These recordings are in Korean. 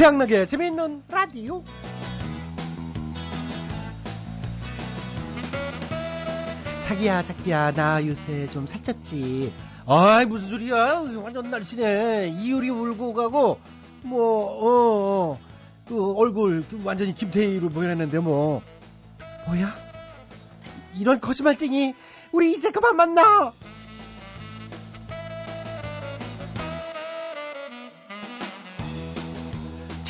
최양락의 재미있는 라디오. 자기야, 자기야, 나 요새 좀 살쪘지. 아이, 무슨 소리야. 완전 날씬해. 이효리 울고 가고, 뭐, 어, 어. 그 얼굴 완전히 김태희로 보여냈는데 뭐. 뭐야? 이런 거짓말쟁이, 우리 이제 그만 만나!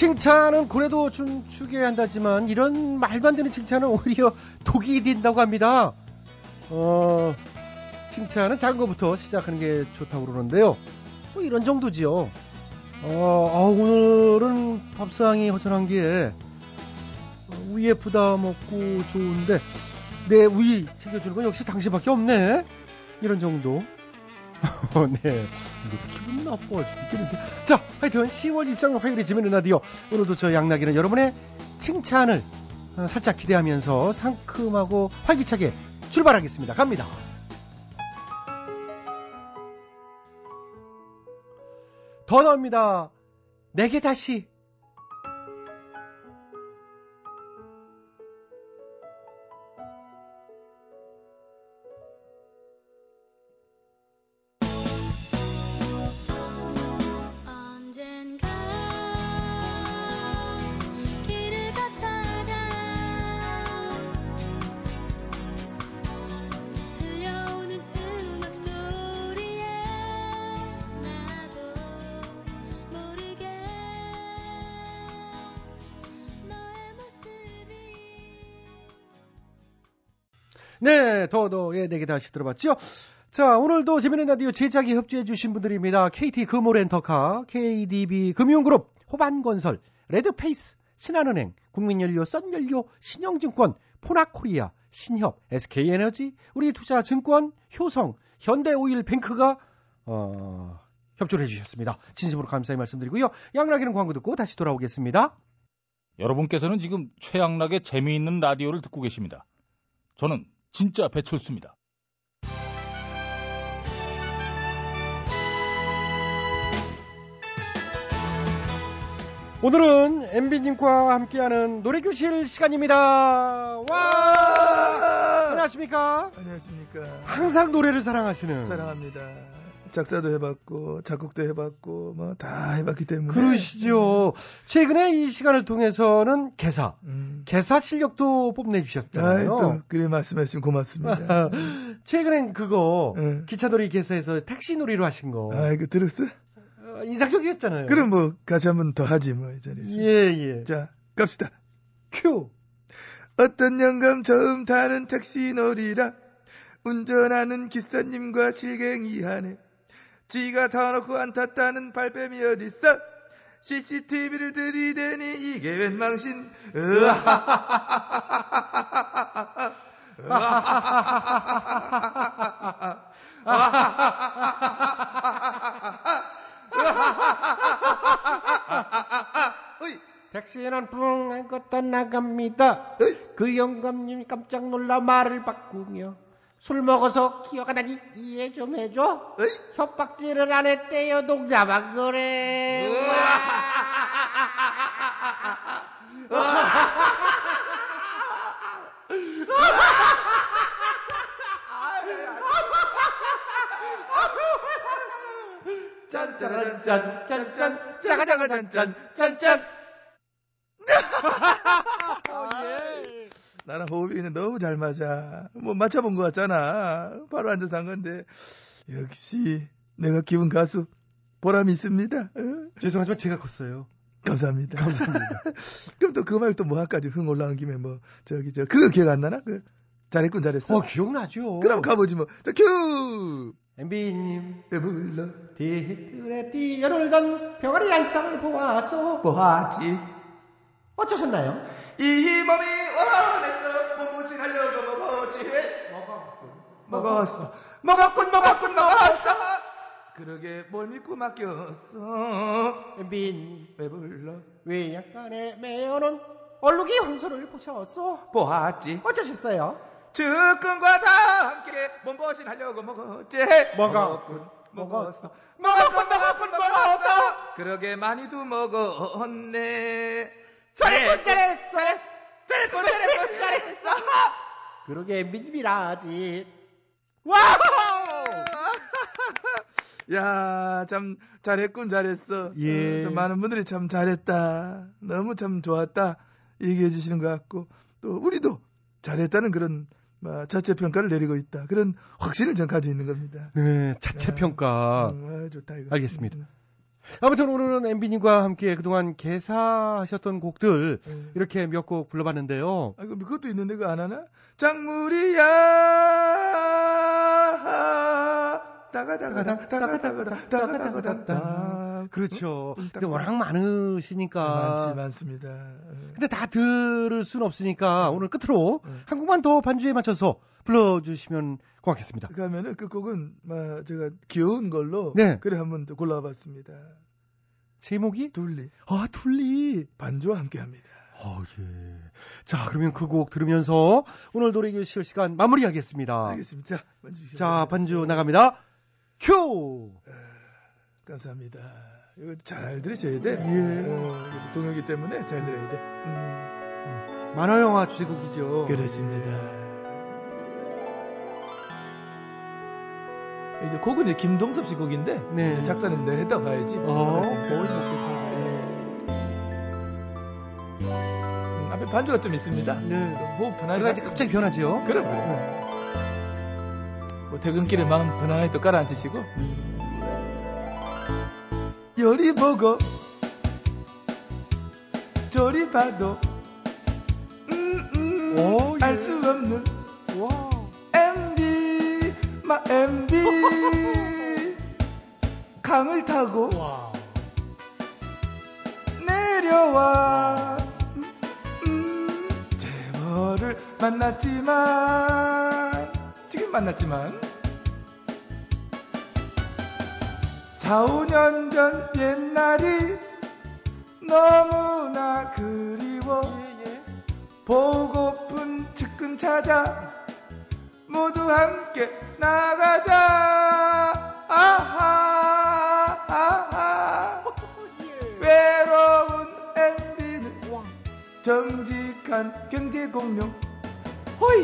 칭찬은 고래도 춤추게 한다지만 이런 말도 안 되는 칭찬은 오히려 독이 된다고 합니다. 어, 칭찬은 작은 것부터 시작하는 게 좋다고 그러는데요. 뭐 이런 정도지요. 어, 아, 오늘은 밥상이 허전한 게 우유 예쁘다 먹고 좋은데 내 우유 챙겨주는 건 역시 당신밖에 없네. 이런 정도. 네. 이것도 기분 나빠질 수도 있겠는데. 자, 하여튼 10월 입장 화요일에 지면은 라디오. 오늘도 저 양락이는 여러분의 칭찬을 어, 살짝 기대하면서 상큼하고 활기차게 출발하겠습니다. 갑니다. 더 나옵니다. 내게 다시. 네, 더더의 내게 다시 들어봤죠? 자, 오늘도 재미있는 라디오 제작에 협조해주신 분들입니다. KT 금호렌터카, KDB 금융그룹, 호반건설, 레드페이스, 신한은행, 국민연료, 썬연료, 신영증권, 포나코리아, 신협, SK에너지, 우리투자증권, 효성, 현대오일뱅크가 어, 협조를 해주셨습니다. 진심으로 감사의 말씀드리고요. 양락이는 광고 듣고 다시 돌아오겠습니다. 여러분께서는 지금 최양락의 재미있는 라디오를 듣고 계십니다. 저는 진짜 배철수입니다. 오늘은 MB님과 함께하는 노래교실 시간입니다. 와! 안녕하십니까? 안녕하십니까. 항상 노래를 사랑하시는. 사랑합니다. 작사도 해봤고 작곡도 해봤고 뭐 다 해봤기 때문에 그러시죠. 최근에 이 시간을 통해서는 개사, 음. 개사 실력도 뽐내주셨잖아요. 또 그래 말씀하시면 고맙습니다. 최근엔 그거 예. 기차놀이 개사에서 택시 놀이로 하신 거 아 이거 들었어? 어, 인상적이었잖아요. 그럼 뭐 같이 한번 더 하지 뭐 이 자리에서. 예 예. 자 갑시다. 큐. 어떤 영감 처음 타는 택시 놀이라 운전하는 기사님과 실갱이하네. 지가 타놓고 안 탔다는 발뺌이 어딨어? CCTV를 들이대니 이게 웬 망신? 어이, 택시는 뿡 하고 떠나갑니다. 그 영감님이 깜짝 놀라 말을 바꾸며 술 먹어서 기억 안 나니 이해 좀 해줘. 어이. 협박질을 안 했대요. 농담한 거래. 짠짜라짠 짠짠 짜가짜가짠짠 짠짠 예. 나랑 호흡이 너무 잘 맞아. 뭐 맞춰본 것 같잖아. 바로 앉아서 한 건데. 역시 내가 기분 가수. 보람이 있습니다. 어? 죄송하지만 제가 컸어요. 감사합니다. 감사합니다. 그럼 또 그 말 또 뭐 할까지 흥 올라온 김에 뭐 저기 저 그거 기억 안 나나? 그 잘했군 잘했어. 어 기억나죠? 그럼 가보지 뭐 자큐! MB님. 배불러? 뒤뜰에 뛰어놀던 병아리 알상을 보아서 보았지 어쩌셨나요? 이 몸이 원했어 몸무신 하려고 먹었지 먹었어 먹었군 먹었군 먹었어 그러게 뭘 믿고 맡겼어 MB님 배불러 왜 약간의 매어는 얼룩이 황소를 보셨어? 보았지 어쩌셨어요? 측근과 다 함께 몸보신 하려고 먹었지. 먹었군 먹었어 먹었군 먹었군 먹었어 그러게 많이도 먹었네. 잘했군, 잘했, 잘했, 잘했군, 잘했군, 잘했어. 그러게 민비라지. Wow! 야, 참 잘했군, 잘했어. 예. 어, 좀 많은 분들이 참 잘했다. 너무 참 좋았다. 얘기해 주시는 것 같고 또 우리도 잘했다는 그런 뭐, 자체 평가를 내리고 있다. 그런 확신을 전 가지고 있는 겁니다. 네, 자체 평가. 음, 아, 좋다 이거. 알겠습니다. 음, 아무튼 오늘은 엠비님과 함께 그동안 개사하셨던 곡들 음. 이렇게 몇 곡 불러봤는데요. 아, 그것도 있는데 그거 안 하나? 작물이야. 따가다가다 따가다가다 따가다가다. 그렇죠. 음, 근데 워낙 많으시니까. 많지 많습니다. 어. 근데 다 들을 순 없으니까 오늘 끝으로 음. 한 곡만 더 반주에 맞춰서 불러주시면 고맙겠습니다. 그러면은 그 곡은 막 제가 귀여운 걸로 네. 그래 한번 또 골라봤습니다. 제목이? 둘리 아, 둘리. 반주와 함께합니다. 어, 예. 자, 그러면 그 곡 들으면서 오늘 노래 교실 시간 마무리하겠습니다. 알겠습니다. 자, 반주. 반주 나갑니다. 큐! 감사합니다. 이거 잘 들으셔야 돼. 예. 어, 동요기 때문에 잘 들어야 돼. 음, 만화 영화 주제곡이죠. 그렇습니다. 이제 곡은 이제 김동섭 씨 곡인데 네. 작사는 내가 했다 봐야지. 어. 거의 먹겠습니다. 음, 앞에 반주가 좀 있습니다. 네. 호흡 편하게. 그러다 이제 갑자기 변하죠. 그럼 그럼. 뭐 퇴근길에 마음 편안하게 또 깔아앉히시고. 요리 보고 저리 봐도 음, 오, 예. 알수 없는 와. MB 마 MB 강을 타고 와. 내려와 음, 음, 재벌을 만났지만 지금 만났지만 4, 5년 전 옛날이 너무나 그리워. 보고픈 측근 찾아 모두 함께 나가자. 아하 아하. 외로운 MB는 정직한 경제 공룡. 호이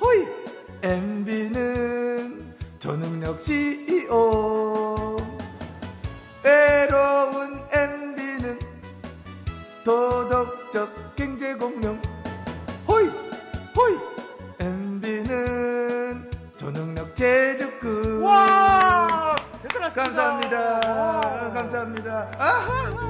호이 MB는 초능력 CEO 외로운 MB는 도덕적 경제 공룡. 호이 호이. MB는 초능력 제주꾼. 와! 대단하십니다. 감사합니다. 감사합니다. 아하.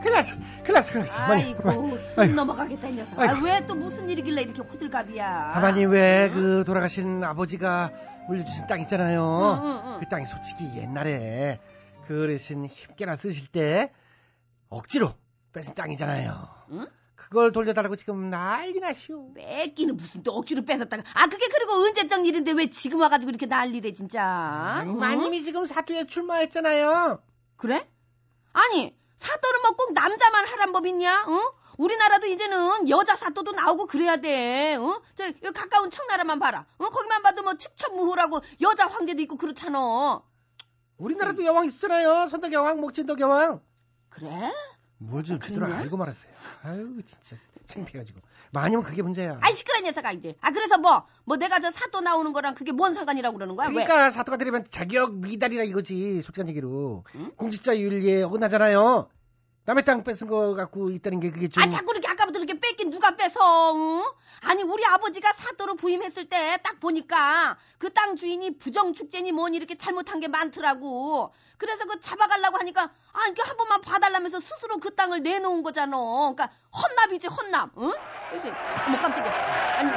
큰일 났어, 큰일 났어, 큰일 났어. 아이고 숨 아이고. 넘어가겠다 이 녀석. 아, 왜 또 무슨 일이길래 이렇게 호들갑이야? 아, 마님, 왜그 돌아가신 아버지가 물려주신 땅 있잖아요. 응, 응, 응. 그 땅이 솔직히 옛날에 그 어르신 힘께나 쓰실 때 억지로 뺏은 땅이잖아요. 응? 그걸 돌려달라고 지금 난리 나시오. 뺏기는 무슨 또 억지로 뺏었다가. 아 그게 그리고 언제적 일인데 왜 지금 와가지고 이렇게 난리래 진짜? 아니, 응? 마님이 지금 사투에 출마했잖아요. 그래? 아니 사또는 뭐 꼭 남자만 하란 법 있냐? 응? 우리나라도 이제는 여자 사또도 나오고 그래야 돼. 어? 저 여기 가까운 청나라만 봐라. 어? 거기만 봐도 뭐 축천무후라고 여자 황제도 있고 그렇잖아. 우리나라도 여왕 있었잖아요. 선덕 여왕, 목진덕 여왕. 그래? 뭘좀 아, 제대로 그랬냐? 알고 말하세요. 아유, 진짜 창피해가지고. 마님은 그게 문제야. 아이 시끄러운 녀석아 이제. 아 그래서 뭐뭐 내가 저 사또 나오는 거랑 그게 뭔 상관이라고 그러는 거야? 왜? 그러니까 사토가 들으면 자격 미달이라 이거지. 솔직한 얘기로. 응? 공직자 윤리에 어긋나잖아요. 남의 땅 뺏은 거 갖고 있다는 게 그게 좀. 아 자꾸 이렇게 이렇게 뺏긴 누가 뺏어? 응? 아니 우리 아버지가 사또로 부임했을 때 딱 보니까 그 땅 주인이 부정 축제니 뭐니 이렇게 잘못한 게 많더라고. 그래서 그 잡아가려고 하니까 아 이게 한 번만 봐달라면서 스스로 그 땅을 내놓은 거잖아. 그러니까 헌납이지 헌납. 응? 이게 어머 깜짝이야. 아니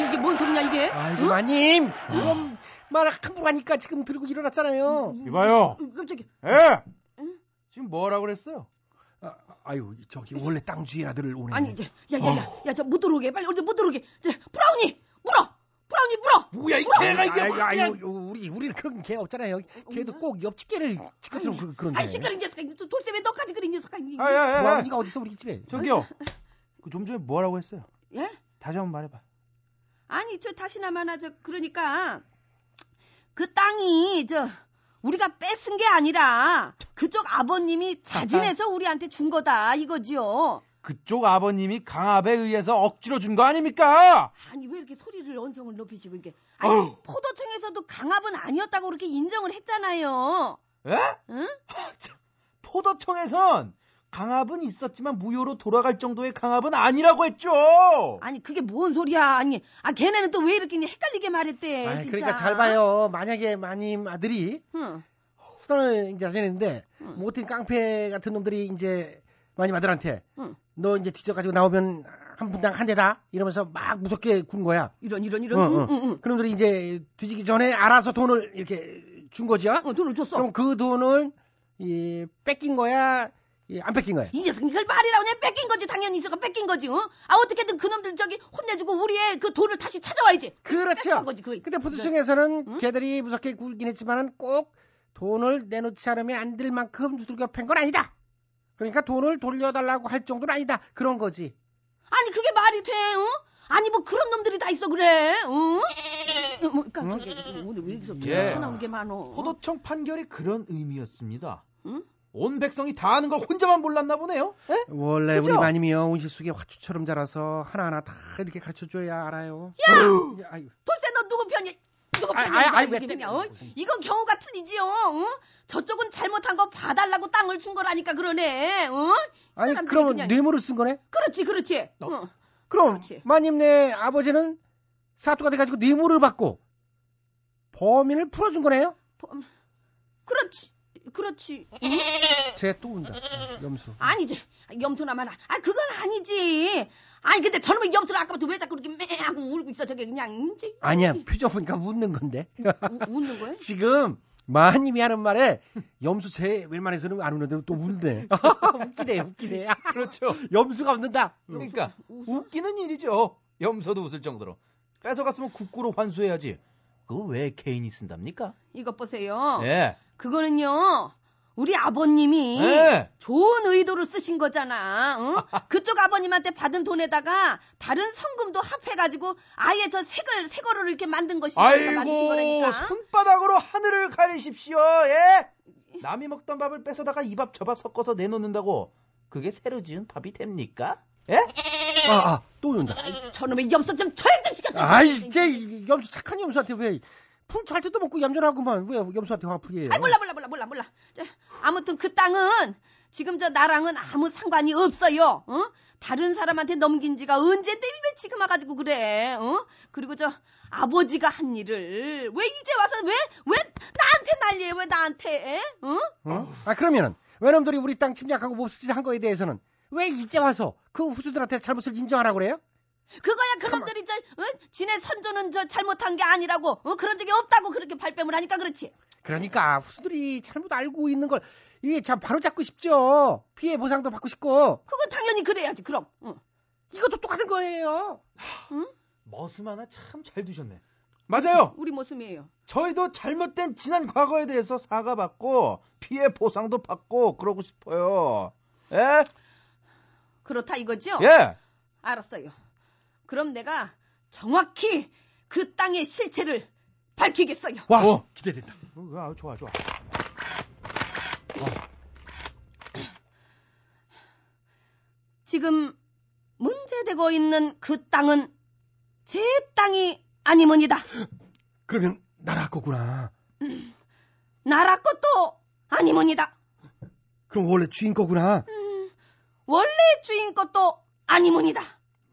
이게, 이게 뭔 소리냐 이게? 아이고 응? 마님 그럼 말 함부로 하니까 지금 들고 일어났잖아요. 이봐요. 어, 깜짝이야. 예. 응? 지금 뭐라 그랬어요? 아, 아유 저기 원래 땅 주인 아들을 오네. 아니 이제 야야야 야 저 못 들어오게 빨리 어디 못 들어오게. 저 브라우니 물어. 브라우니 물어. 뭐야 이 물어. 개가 이게 아유, 그냥- 아유, 우리 우리는 그런 개 없잖아요. 걔도 꼭 옆집 개를 치것처럼 그- 그런데. 아이 시끄러운 녀석아 돌쇠 너까지 그런 녀석아 아, 야, 야, 야. 브라우니가 어딨어 우리 집에? 저기요. 그 좀 전에 뭐라고 했어요? 예? 다시 한번 말해봐. 아니 저 다시나마나 저 그러니까 그 땅이 저 우리가 뺏은 게 아니라 그쪽 아버님이 자진해서 우리한테 준 거다 이거지요. 그쪽 아버님이 강압에 의해서 억지로 준 거 아닙니까? 아니 왜 이렇게 소리를 언성을 높이시고 이게 아니 어휴. 포도청에서도 강압은 아니었다고 그렇게 인정을 했잖아요. 예? 응? 포도청에선 강압은 있었지만 무효로 돌아갈 정도의 강압은 아니라고 했죠. 아니 그게 뭔 소리야? 아니 아 걔네는 또 왜 이렇게 헷갈리게 말했대? 아이, 진짜. 그러니까 잘 봐요. 만약에 마님 아들이 응. 수단을 이제 되는데 응. 못된 깡패 같은 놈들이 이제 마님 아들한테 응. 너 이제 뒤져가지고 나오면 한 분당 한 대다 이러면서 막 무섭게 군 거야. 이런 이런 이런. 응, 응, 응. 응, 응. 그놈들이 이제 뒤지기 전에 알아서 돈을 이렇게 준 거죠. 어, 돈을 줬어. 그럼 그 돈을 이 뺏긴 거야, 이안 뺏긴 거야. 이 녀석 이걸 말이라고 그냥 뺏긴 거지 당연히 있어가 뺏긴 거지 어? 아 어떻게든 그놈들 저기 혼내주고 우리의 그 돈을 다시 찾아와야지 그렇죠. 뺏긴 거지 그거 근데 포도청에서는 응? 걔들이 무섭게 굴긴 했지만은 꼭 돈을 내놓지 않으면 안 될 만큼 두들겨 팬 건 아니다. 그러니까 돈을 돌려달라고 할 정도는 아니다. 그런 거지. 아니 그게 말이 돼 어? 아니 뭐 그런 놈들이 다 있어 그래 어? 어, 뭐 깜짝이야 오늘 왜 이렇게 예. 전화 나온 게 많어 포도청 판결이 그런 의미였습니다. 응? 온 백성이 다 아는 걸 혼자만 몰랐나 보네요. 예? 원래 그죠? 우리 마님이요 온실 속에 화초처럼 자라서 하나하나 다 이렇게 가르쳐줘야 알아요. 야 돌쇠 너 누구 편이 누구 편이야 아이, 누가 아이, 누구 왜. 어? 이건 경우가 틀리지요 어? 저쪽은 잘못한 거 봐달라고 땅을 준 거라니까 그러네 어? 아니 그러면 그냥- 뇌물을 쓴 거네? 그렇지 그렇지 너- 어. 그럼 그렇지. 마님네 아버지는 사또가 돼가지고 뇌물을 받고 범인을 풀어준 거네요? 그렇지 그렇지 쟤 또 운다. 염소. 아니지. 염소나 마나. 아, 그건 아니지. 아니, 근데 저놈의 염소는 아까부터 왜 자꾸 이렇게 매 하고 울고 있어. 저게 그냥, 이제. 아니야 표정 보니까 웃는 건데. 우- 웃는 거야? 지금 마님이 하는 말에 염소 제 웬만해서는 안 우는데 또 웃네. 웃기네 웃기네. 그렇죠. 염소가 웃는다. 그러니까? 웃기는 일이죠. 염소도 웃을 정도로. 뺏어갔으면 국고로 환수해야지. 그거 왜 개인이 쓴답니까? 이것 보세요. 예. 그거는요, 우리 아버님이 예. 좋은 의도로 쓰신 거잖아. 응? 그쪽 아버님한테 받은 돈에다가 다른 성금도 합해가지고 아예 저 색을, 색어를 이렇게 만든 것이 아이고 거라니까. 손바닥으로 하늘을 가리십시오. 예. 남이 먹던 밥을 뺏어다가 이 밥 저 밥 섞어서 내놓는다고 그게 새로 지은 밥이 됩니까? 예? 아, 아, 또 운다. 저놈의 염소 좀 조용 좀 시켜줘. 아이, 이제 이 염소 착한 염소한테 왜 풀잘 때도 먹고 얌전하구만. 왜 염소한테 화풀이 해요? 아이 몰라 몰라 몰라 몰라 몰라. 자, 아무튼 그 땅은 지금 저 나랑은 아무 상관이 없어요. 어? 다른 사람한테 넘긴 지가 언젠데 왜 지금 와가지고 그래? 어? 그리고 저 아버지가 한 일을 왜 이제 와서 왜 왜 나한테 난리해? 왜 나한테? 에? 어? 어? 아, 그러면은 외놈들이 우리 땅 침략하고 몹쓸 한 거에 대해서는 왜 이제 와서 그 후수들한테 잘못을 인정하라고 그래요? 그거야 그놈들이 저 어? 지네 선조는 저 잘못한 게 아니라고 어? 그런 적이 없다고 그렇게 발뺌을 하니까 그렇지. 그러니까 후수들이 잘못 알고 있는 걸 이게 참 바로 잡고 싶죠. 피해 보상도 받고 싶고 그건 당연히 그래야지. 그럼. 어. 이것도 똑같은 거예요. 머슴 하나 참 잘 두셨네. 맞아요. 우리 모습이에요. 저희도 잘못된 지난 과거에 대해서 사과받고 피해 보상도 받고 그러고 싶어요. 예? 그렇다 이거죠? 예. 알았어요. 그럼 내가 정확히 그 땅의 실체를 밝히겠어요. 와 어. 기대된다. 어, 아, 좋아, 좋아. 지금 문제되고 있는 그 땅은 제 땅이 아니문이다. 그러면 나라 거구나. 나라 것도 아니문이다. 그럼 원래 주인 거구나. 원래 주인 것도 아니문이다.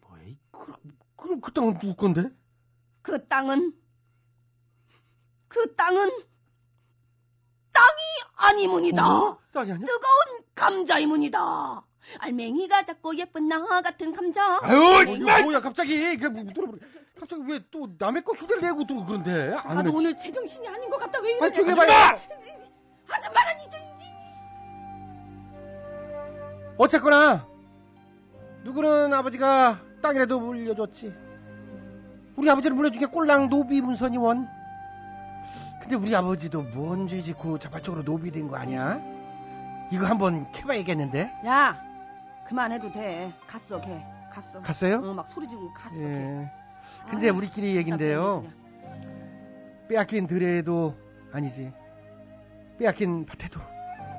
뭐이 그럼 그럼 그 땅은 누구 건데? 그 땅은 그 땅은 땅이 아니문이다. 어? 땅이 아니야? 뜨거운 감자이문이다. 알맹이가 작고 예쁜 나 같은 감자. 아유, 알맹이- 뭐, 뭐야 갑자기 그, 뭐, 들어버려. 갑자기 왜 또 남의 거 흉내를 내고 또 그런데? 안 나도 해. 오늘 제정신이 아닌 것 같다. 왜 이래? 아, 해봐요. 하지 말아 이제. 어쨌거나 누구는 아버지가 땅이라도 물려줬지. 우리 아버지를 물려준 게 꼴랑 노비 문선이 원. 근데 우리 아버지도 뭔 죄 짓고 자발적으로 노비 된 거 아니야? 이거 한번 캐봐야겠는데. 야, 그만해도 돼. 갔어, 걔. 갔어. 갔어요? 응, 막 소리 지르고 갔어. 걔. 예. 근데 아유, 우리끼리 얘긴데요. 빼앗긴 들에도 아니지. 빼앗긴 밭에도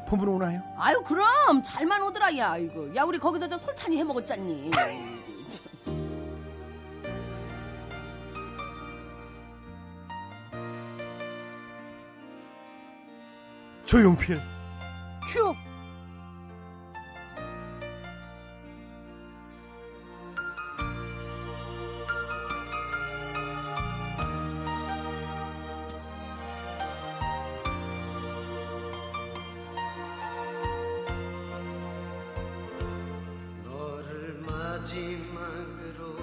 봄은 오나요? 아유, 그럼 잘만 오더라, 야, 이거. 야, 우리 거기서 저 솔찬이 해 먹었잖니. 조용필. 큐. 마지막으로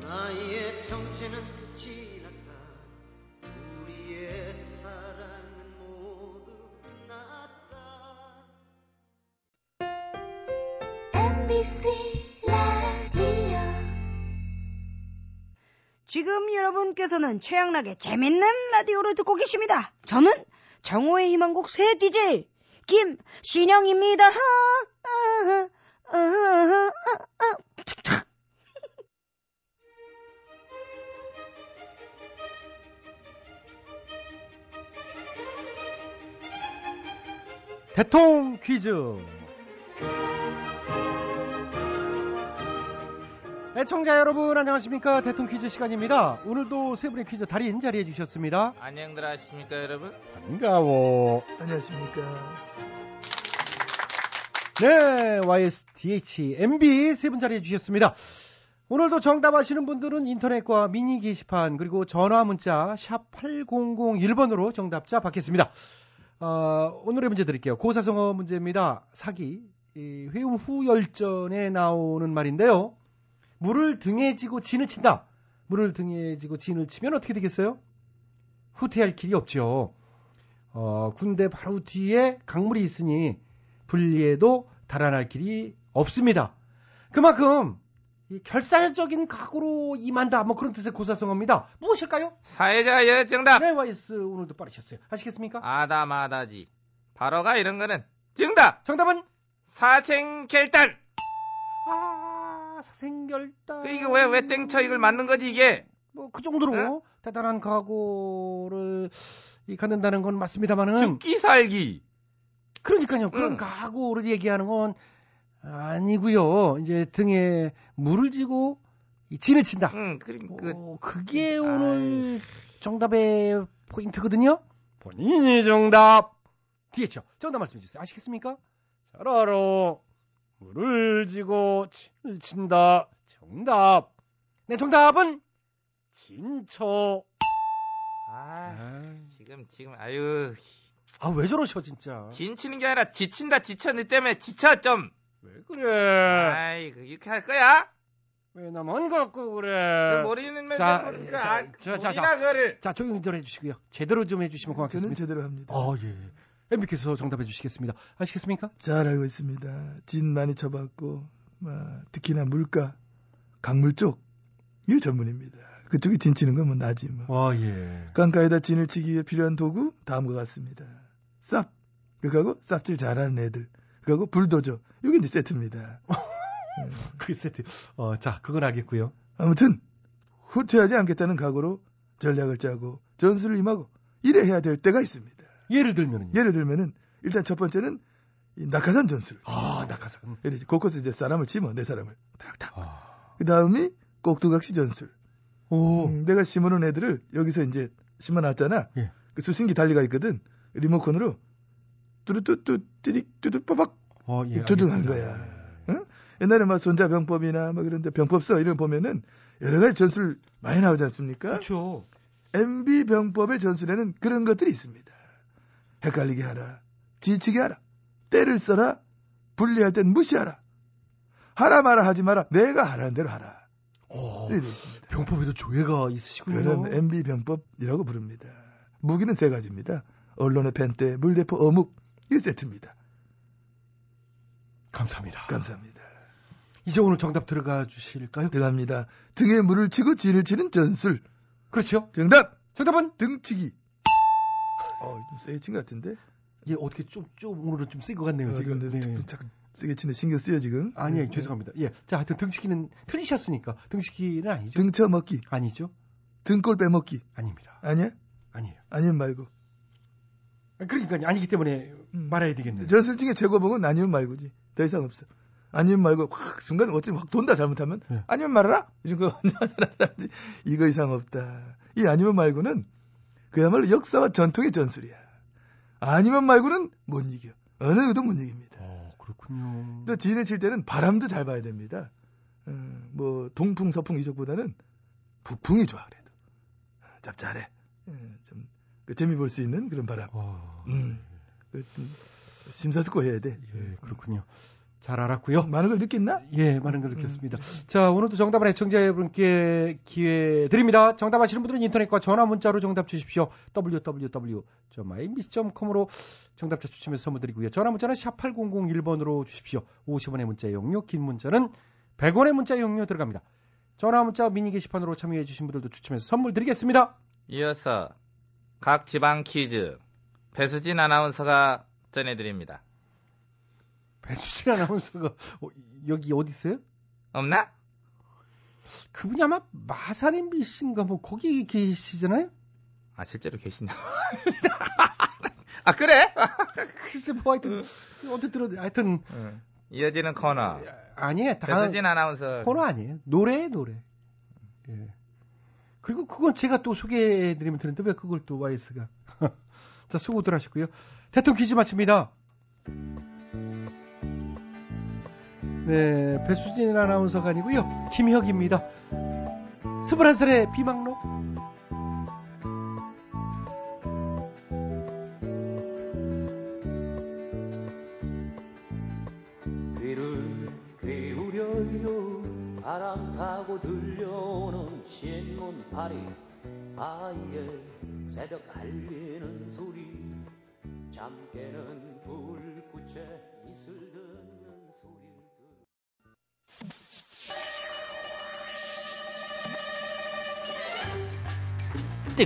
나의 정체는 끝이 났다 우리의 사랑은 모두 끝났다 MBC 라디오 지금 여러분께서는 최양락의 재밌는 라디오를 듣고 계십니다. 저는 정호의 희망곡 새 DJ 김신영입니다. 아, 아, 아, 대통 퀴즈. 애청자 여러분 안녕하십니까 대통 퀴즈 시간입니다. 오늘도 세 분의 퀴즈 달인 자리해 주셨습니다. 안녕들 하십니까 여러분? 반가워. 안녕하십니까. 네, YSDH, MB 세 분 자리해 주셨습니다. 오늘도 정답하시는 분들은 인터넷과 미니 게시판 그리고 전화 문자 샵 8001번으로 정답자 받겠습니다. 어, 오늘의 문제 드릴게요. 고사성어 문제입니다. 사기. 이 회음 후 열전에 나오는 말인데요. 물을 등에 지고 진을 친다. 물을 등에 지고 진을 치면 어떻게 되겠어요? 후퇴할 길이 없죠. 어, 군대 바로 뒤에 강물이 있으니 불리해도 달아날 길이 없습니다. 그만큼 이 결사적인 각오로 임한다. 뭐 그런 뜻의 고사성어입니다. 무엇일까요? 사회자 여 정답 네, 와이스 오늘도 빠르셨어요. 아시겠습니까? 아다마다지 바로가 이런 거는 정답 정답은 사생결단 아 사생결단. 그 이거 왜왜 땡쳐 이걸 맞는 거지 이게 뭐 그 정도로 대단한 각오를 이 갖는다는 건 맞습니다만은 죽기 살기 그러니까요. 그런 응. 각오를 얘기하는 건 아니고요. 이제 등에 물을 지고 이 진을 친다. 응 그, 그 어, 그게 오늘 정답의 포인트거든요. 본인이 정답. 뒤에죠. 정답 말씀해 주세요. 아시겠습니까? 잘 알아. 물을 지고 진을 친다. 정답. 네, 정답은 진처. 아, 지금 지금 아유 아, 왜 저러셔, 진짜. 진치는 게 아니라 지친다 지쳐 너 때문에 지쳐 좀 왜 그래? 아이 그 이렇게 할 거야 왜 나만 갖고 그 그래? 머리는 맨 자, 모르니까 자, 아, 자, 자, 우리나 그거를 자, 조용히 들 해주시고요. 제대로 좀 해주시면 저는 고맙겠습니다. 제대로 합니다. 아, 예. MB께서 정답해 주시겠습니다. 아시겠습니까? 잘 알고 있습니다. 진 많이 쳐봤고, 뭐, 특히나 물가, 강물 쪽, 이게 전문입니다. 그쪽이 진 치는 건 뭐 나지 뭐. 와, 예. 강가에다 진을 치기 위해 필요한 도구 다음과 같습니다. 쌉, 그거하고 쌉질 잘하는 애들, 그거하고 불도저, 이게 이제 세트입니다. 그 세트. 어, 자, 그건 알겠고요. 아무튼 후퇴하지 않겠다는 각오로 전략을 짜고 전술을 임하고 이래 해야 될 때가 있습니다. 예를 들면은요. 예를 들면은 일단 첫 번째는 이 낙하산 전술. 아, 낙하산. 이제 곳곳에 이제 사람을 치면 내 사람을 탁탁. 아. 그 다음이 꼭두각시 전술. 오. 음, 내가 심어놓은 애들을 여기서 이제 심어놨잖아. 예. 그 수신기 달리가 있거든. 리모컨으로 뚜루뚜뚜 띠릭 뚜두 빠박 어, 예. 알겠습니다. 거야. 응? 옛날에 막 손자병법이나 뭐 그런 데 병법서 이런 거 보면은 여러 가지 전술 많이 나오지 않습니까? 그렇죠. MB 병법의 전술에는 그런 것들이 있습니다. 헷갈리게 하라. 지치게 하라. 때를 써라. 분리할 땐 무시하라. 하라 마라 하지 마라. 내가 하라는 대로 하라. 있습니다. 병법에도 조예가 있으시군요. 그런 MB 병법이라고 부릅니다. 무기는 세 가지입니다. 언론의 펜대, 물대포, 어묵. 이 세트입니다. 감사합니다. 감사합니다. 이제 오늘 정답 들어가 주실까요? 들어갑니다. 등에 물을 치고 진을 치는 전술. 그렇죠. 정답! 정답은 등치기. 어, 좀 세게 친 것 같은데? 예 어떻게 좀 좀 오늘은 좀 센 것 같네요 어, 지금. 근데 네. 자꾸 세게 치는 신경 쓰여 지금. 아니에요 네. 죄송합니다. 예, 자 하여튼 등치기는 틀리셨으니까 등치기는 아니죠. 등쳐 먹기, 아니죠. 등골 빼먹기. 아닙니다. 아니야? 아니에요. 아니면 말고. 그러니까 아니기 때문에 음. 말아야 되겠네요. 전술 중에 최고봉은 아니면 말고지. 더 이상 없어. 아니면 말고 확 순간 어쩌면 확 돈다 잘못하면 네. 아니면 말아라 이런 거 하지 이거 이상 없다. 이 아니면 말고는 그야말로 역사와 전통의 전술이야. 아니면 말고는 못 이겨. 어느 의도 못 이깁니다. 어 그렇군요. 또 진에 칠 때는 바람도 잘 봐야 됩니다. 어, 뭐 동풍 서풍 이쪽보다는 북풍이 좋아 그래도 짭짤해. 어, 좀 그 재미 볼 수 있는 그런 바람. 어, 음, 그좀 심사숙고해야 돼. 예 그렇군요. 잘 알았고요. 많은 걸 느꼈나? 예, 많은 걸 느꼈습니다. 자, 오늘도 정답을 애청자 여러분께 기회 드립니다. 정답 아시는 분들은 인터넷과 전화 문자로 정답 주십시오. www.imbc.com으로 정답자 추첨해서 선물 드리고요. 전화 문자는 샵 8001번으로 주십시오. 50원의 문자 이용료, 긴 문자는 100원의 문자 이용료 들어갑니다. 전화 문자 미니 게시판으로 참여해 주신 분들도 추첨해서 선물 드리겠습니다. 이어서 각 지방 퀴즈 배수진 아나운서가 전해드립니다. 배수진 아나운서가 어, 여기 어디 있어요? 없나? 그분이 아마 마산 MBC인가 뭐 거기 계시잖아요? 아 실제로 계시냐? 아 그래? 글쎄 뭐 하여튼 어디 들어 하여튼 응. 이어지는 코너 아니에요. 다 배수진 아나운서 코너 아니에요. 노래 노래. 예. 그리고 그건 제가 또 소개해드리면 되는데 왜 그걸 또 YS가. 자 수고들 하셨고요. 대통령 퀴즈 마칩니다. 네 배수진 아나운서가 아니고요. 김혁입니다. 스물한 살의 비망록.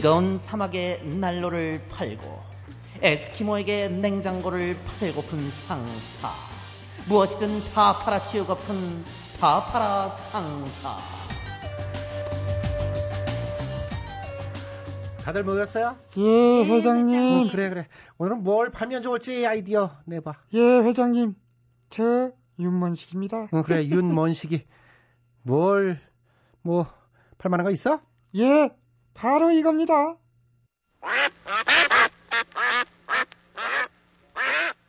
뜨거운 사막에 난로를 팔고 에스키모에게 냉장고를 팔고픈 상사 무엇이든 다 팔아치우고픈 다 팔아 상사 다들 모였어요? 예, 네, 회장님. 어, 그래 그래. 오늘은 뭘 팔면 좋을지 아이디어 내봐. 예, 회장님. 저 윤문식입니다. 어, 그래 윤먼식이 뭘 뭐 팔만한 거 있어? 예, 바로 이겁니다.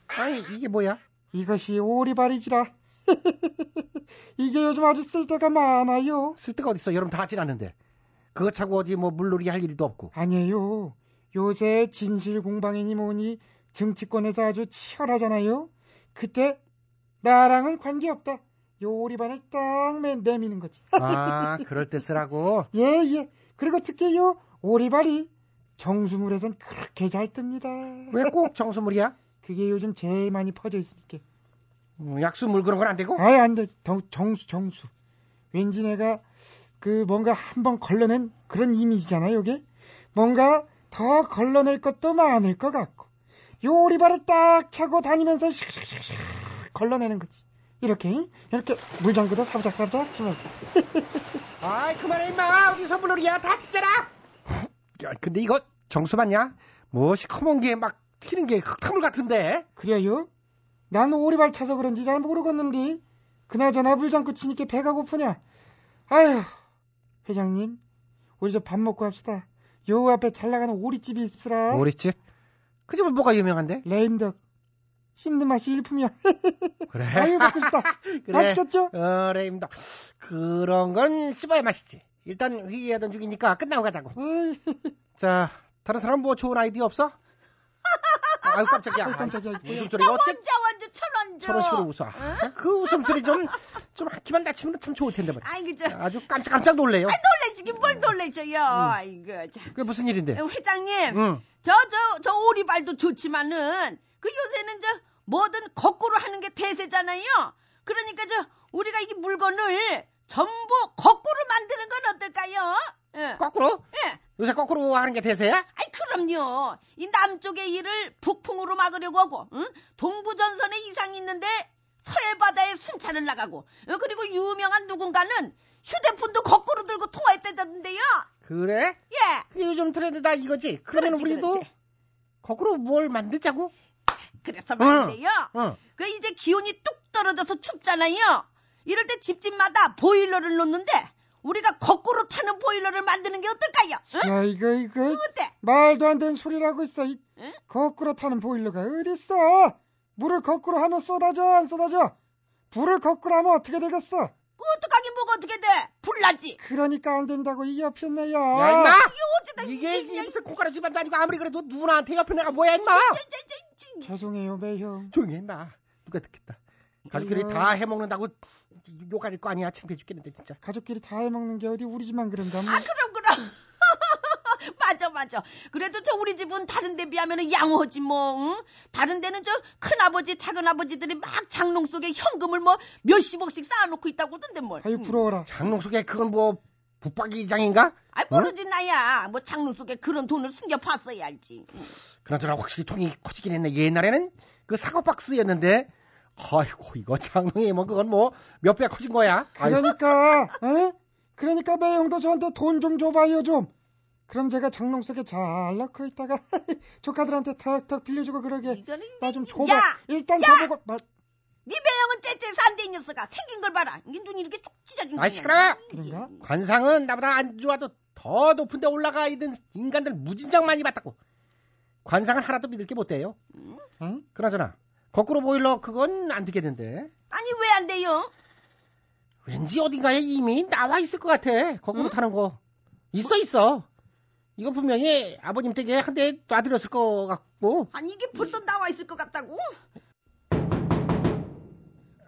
아니 이게 뭐야? 이것이 오리발이지라. 이게 요즘 아주 쓸데가 많아요. 쓸데가 어딨어? 여름 다 지났는데. 그거 차고 어디 뭐 물놀이 할 일도 없고. 아니에요. 요새 진실 공방이니 뭐니 정치권에서 아주 치열하잖아요. 그때 나랑은 관계없다. 요 오리발을 딱 매- 내미는 거지. 아 그럴 때 쓰라고. 예, 예. 그리고 특히 요 오리발이 정수물에선 그렇게 잘 뜹니다. 왜 꼭 정수물이야? 그게 요즘 제일 많이 퍼져 있으니까. 음, 약수물 그런 건 안 되고? 아예 안 돼. 정- 정수, 정수. 왠지 내가 그 뭔가 한번 걸러낸 그런 이미지잖아요, 이게. 뭔가 더 걸러낼 것도 많을 것 같고. 요 오리발을 딱 차고 다니면서 샥샥샥샥 걸러내는 거지. 이렇게, 응? 이렇게 물장구도 사부작사부작 치면서. 아이 그만해 임마 어디서 물놀이야 다 찢어라. 야 근데 이거 정수 맞냐? 뭐 시커먼 게 막 튀는 게 흙탕물 같은데. 그래요? 난 오리발 차서 그런지 잘 모르겠는데. 그나저나 물장구 치니까 배가 고프냐? 아휴, 회장님, 우리 저 밥 먹고 합시다. 요 앞에 잘 나가는 오리집이 있으라. 오리집? 그 집은 뭐가 유명한데? 레임덕. 씹는 맛이 일품이야. 그래. 아유, 먹고 싶다. 그래. 맛있겠죠? 그래입니다. 그런 건 씹어야 맛있지. 일단 회의하던 중이니까 끝나고 가자고. 자, 다른 사람 뭐 좋은 아이디어 없어? 아유 깜짝이야. 아유, 깜짝이야. 웃음소리가 어떻게 원자 완주 천원주. 저런 식으로 웃어? 아, 그 웃음소리 좀, 좀 기만 낮추면 참 좋을 텐데 말이야. 아이 그저 아주 깜짝 깜짝 놀래요. 놀라시긴 뭘 놀라셔요. 아이고 자. 그게 무슨 일인데? 회장님, 응. 저저저 오리발도 좋지만은 그 요새는 저 뭐든 거꾸로 하는 게 대세잖아요. 그러니까 저 우리가 이 물건을 전부 거꾸로 만드는 건 어떨까요? 예. 거꾸로? 예. 요새 거꾸로 하는 게 대세야? 아이 그럼요. 이 남쪽의 일을 북풍으로 막으려고 하고, 응? 동부 전선에 이상이 있는데 서해 바다에 순찰을 나가고, 어, 그리고 유명한 누군가는 휴대폰도 거꾸로 들고 통화했다던데요. 그래? 예. 그게 요즘 트렌드다 이거지? 그러면 우리도 그렇지. 거꾸로 뭘 만들자고? 그래서 말인데요. 응. 그 이제 기온이 뚝 떨어져서 춥잖아요. 이럴 때 집집마다 보일러를 놓는데 우리가 거꾸로 타는 보일러를 만드는 게 어떨까요? 응? 야, 이거, 이거. 어때? 말도 안 되는 소리라고 있어. 이 응? 거꾸로 타는 보일러가 어딨어? 물을 거꾸로 하면 쏟아져, 안 쏟아져? 불을 거꾸로 하면 어떻게 되겠어? 어떡하긴 뭐가 어떻게 돼? 불나지. 그러니까 안 된다고 이 옆에네요. 야, 임마! 이게 어쩌다 이게, 이게 무슨 콩가루 집안도 아니고 아무리 그래도 누나한테 옆에 내가 뭐야, 임마! 죄송해요, 매형. 조용히 해, 임마. 누가 듣겠다. 가족끼리 이거- 다 해먹는다고 욕할 거 아니야. 창피해 죽겠는데, 진짜. 가족끼리 다 해먹는 게 어디 우리 집만 그런가? 뭐. 아 그럼 그럼. 맞아 맞아. 그래도 저 우리 집은 다른 데 비하면 양호지 뭐. 응? 다른 데는 저 큰아버지 작은아버지들이 막 장롱 속에 현금을 뭐 몇십억씩 쌓아놓고 있다고 하던데 뭘. 아유, 부러워라. 장롱 속에 그건 뭐, 붙박이장인가? 아 모르지 나야. 뭐 장롱 속에 그런 돈을 숨겨 봤어야 알지. 응. 그나저나 확실히 통이 커지긴 했네. 옛날에는 그 사과 박스였는데, 아이고, 이거 장롱이 뭐, 그건 뭐, 몇 배 커진 거야. 그러니까, 에? 그러니까 매형도 저한테 돈 좀 줘봐요, 좀. 그럼 제가 장롱 속에 잘 넣고 있다가 조카들한테 턱턱 빌려주고 그러게. 나좀 야! 줘봐. 일단 야! 줘보고. 마- 네 매형은 째째서 안돼 이 녀석아. 생긴 걸 봐라. 이게 눈이 이렇게 쭉 찢어진 아이, 시끄러워! 그런가? 관상은 나보다 안 좋아도 더 높은 데 올라가 있는 인간들 무진장 많이 봤다고. 관상은 하나도 믿을 게 못 돼요. 응? 그나저나, 거꾸로 보일러 그건 안 되겠는데. 아니 왜 안 돼요? 왠지 어딘가에 이미 나와 있을 것 같아. 거꾸로 타는 거. 있어, 있어. 이거 분명히 아버님 댁에 한 대 놔드렸을 것 같고. 아니 이게 벌써 나와 있을 것 같다고?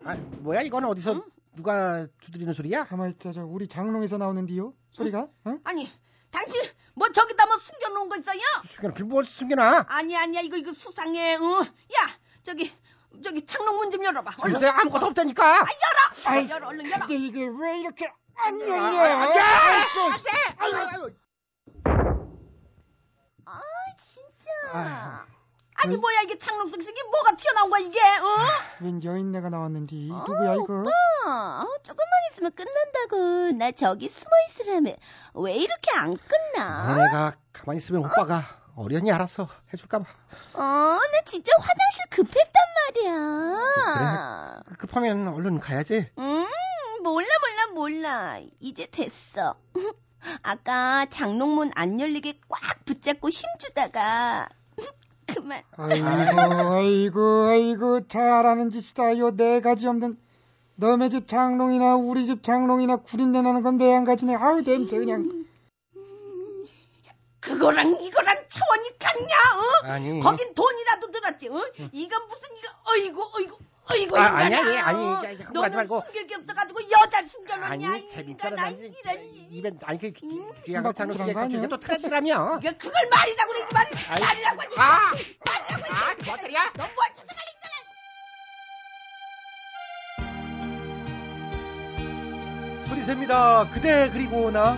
아, 뭐야, 이건 어디서 누가 두드리는 소리야? 가만히 있자, 저 우리 장롱에서 나오는데요. 소리가? 어? 아니 당신 뭐 저기다 뭐 숨겨놓은 거 있어요? 숨겨놓길 뭘 숨겨놔? 아니 아니야 이거 이거 수상해. 어? 야 저기 저기 창롱문 좀 열어봐. 얼른. 글쎄, 아무것도 없다니까. 아 열어. 아이, 열어 얼른 열어. 근데 이게 왜 이렇게 안 열려? 아, 아, 안 돼! 아이고. 안 돼! 아유, 아유. 아 진짜. 아휴. 아니 뭐야 이게 창롱 속에서 이게 뭐가 튀어나온 거야 이게? 어? 웬 여인네가 나왔는데 누구야 이거? 오빠, 어, 조금만 있으면 끝난다고. 나 저기 숨어 있으라며. 왜 이렇게 안 끝나? 너네가 가만히 있으면 오빠가 어련히 알아서 해줄까봐. 어, 나 진짜 화장실 급했단 말이야. 급하면 얼른 가야지. 음, 몰라, 몰라, 몰라. 이제 됐어. 아까 장롱문 안 열리게 꽉 붙잡고 힘주다가. 그만. 아이고 아이고 아이고 잘하는 짓이다 요 네 가지 없는 너네 집 장롱이나 우리 집 장롱이나 구린내 나는 건 매한 가지네 아우 냄새 그냥 그거랑 이거랑 차원이 같냐, 어? 아니. 거긴 돈이라도 들었지, 어? 이건 무슨 이거, 어이구, 어이구, 어이구, 아. 아니, 아니, 아니, 그거 하지 말고. 숨길 게 없어가지고 여자 숨겨놓냐, 아니, 재밌잖아. 이런. 입에, 아니, 그, 음. 귀한 장로 갇힌 아니야? 게또 트렌드라며. 이게 그걸 말이다 이 말이. 말이라고 하지. 아! 말이라고 하지. 아, 뭔 소리야? 너뭘 찾아가, 인간아. 그 소리 셉니다. 그대 그리고 나.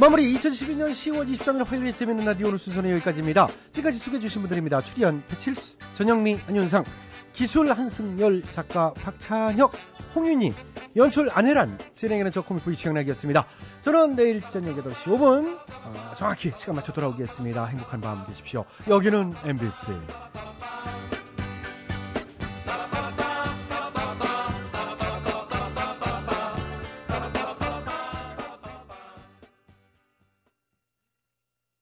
마무리 2012년 10월 23일 화요일 재밌는 라디오 오늘 순서는 여기까지입니다. 지금까지 소개해주신 분들입니다. 출연 배칠수, 전영미, 안윤상, 기술 한승열 작가 박찬혁, 홍윤희, 연출 안혜란, 진행하는 저 코믹부이 취향락이었습니다. 저는 내일 저녁 8시 5분 어, 정확히 시간 맞춰 돌아오겠습니다. 행복한 밤 되십시오. 여기는 MBC.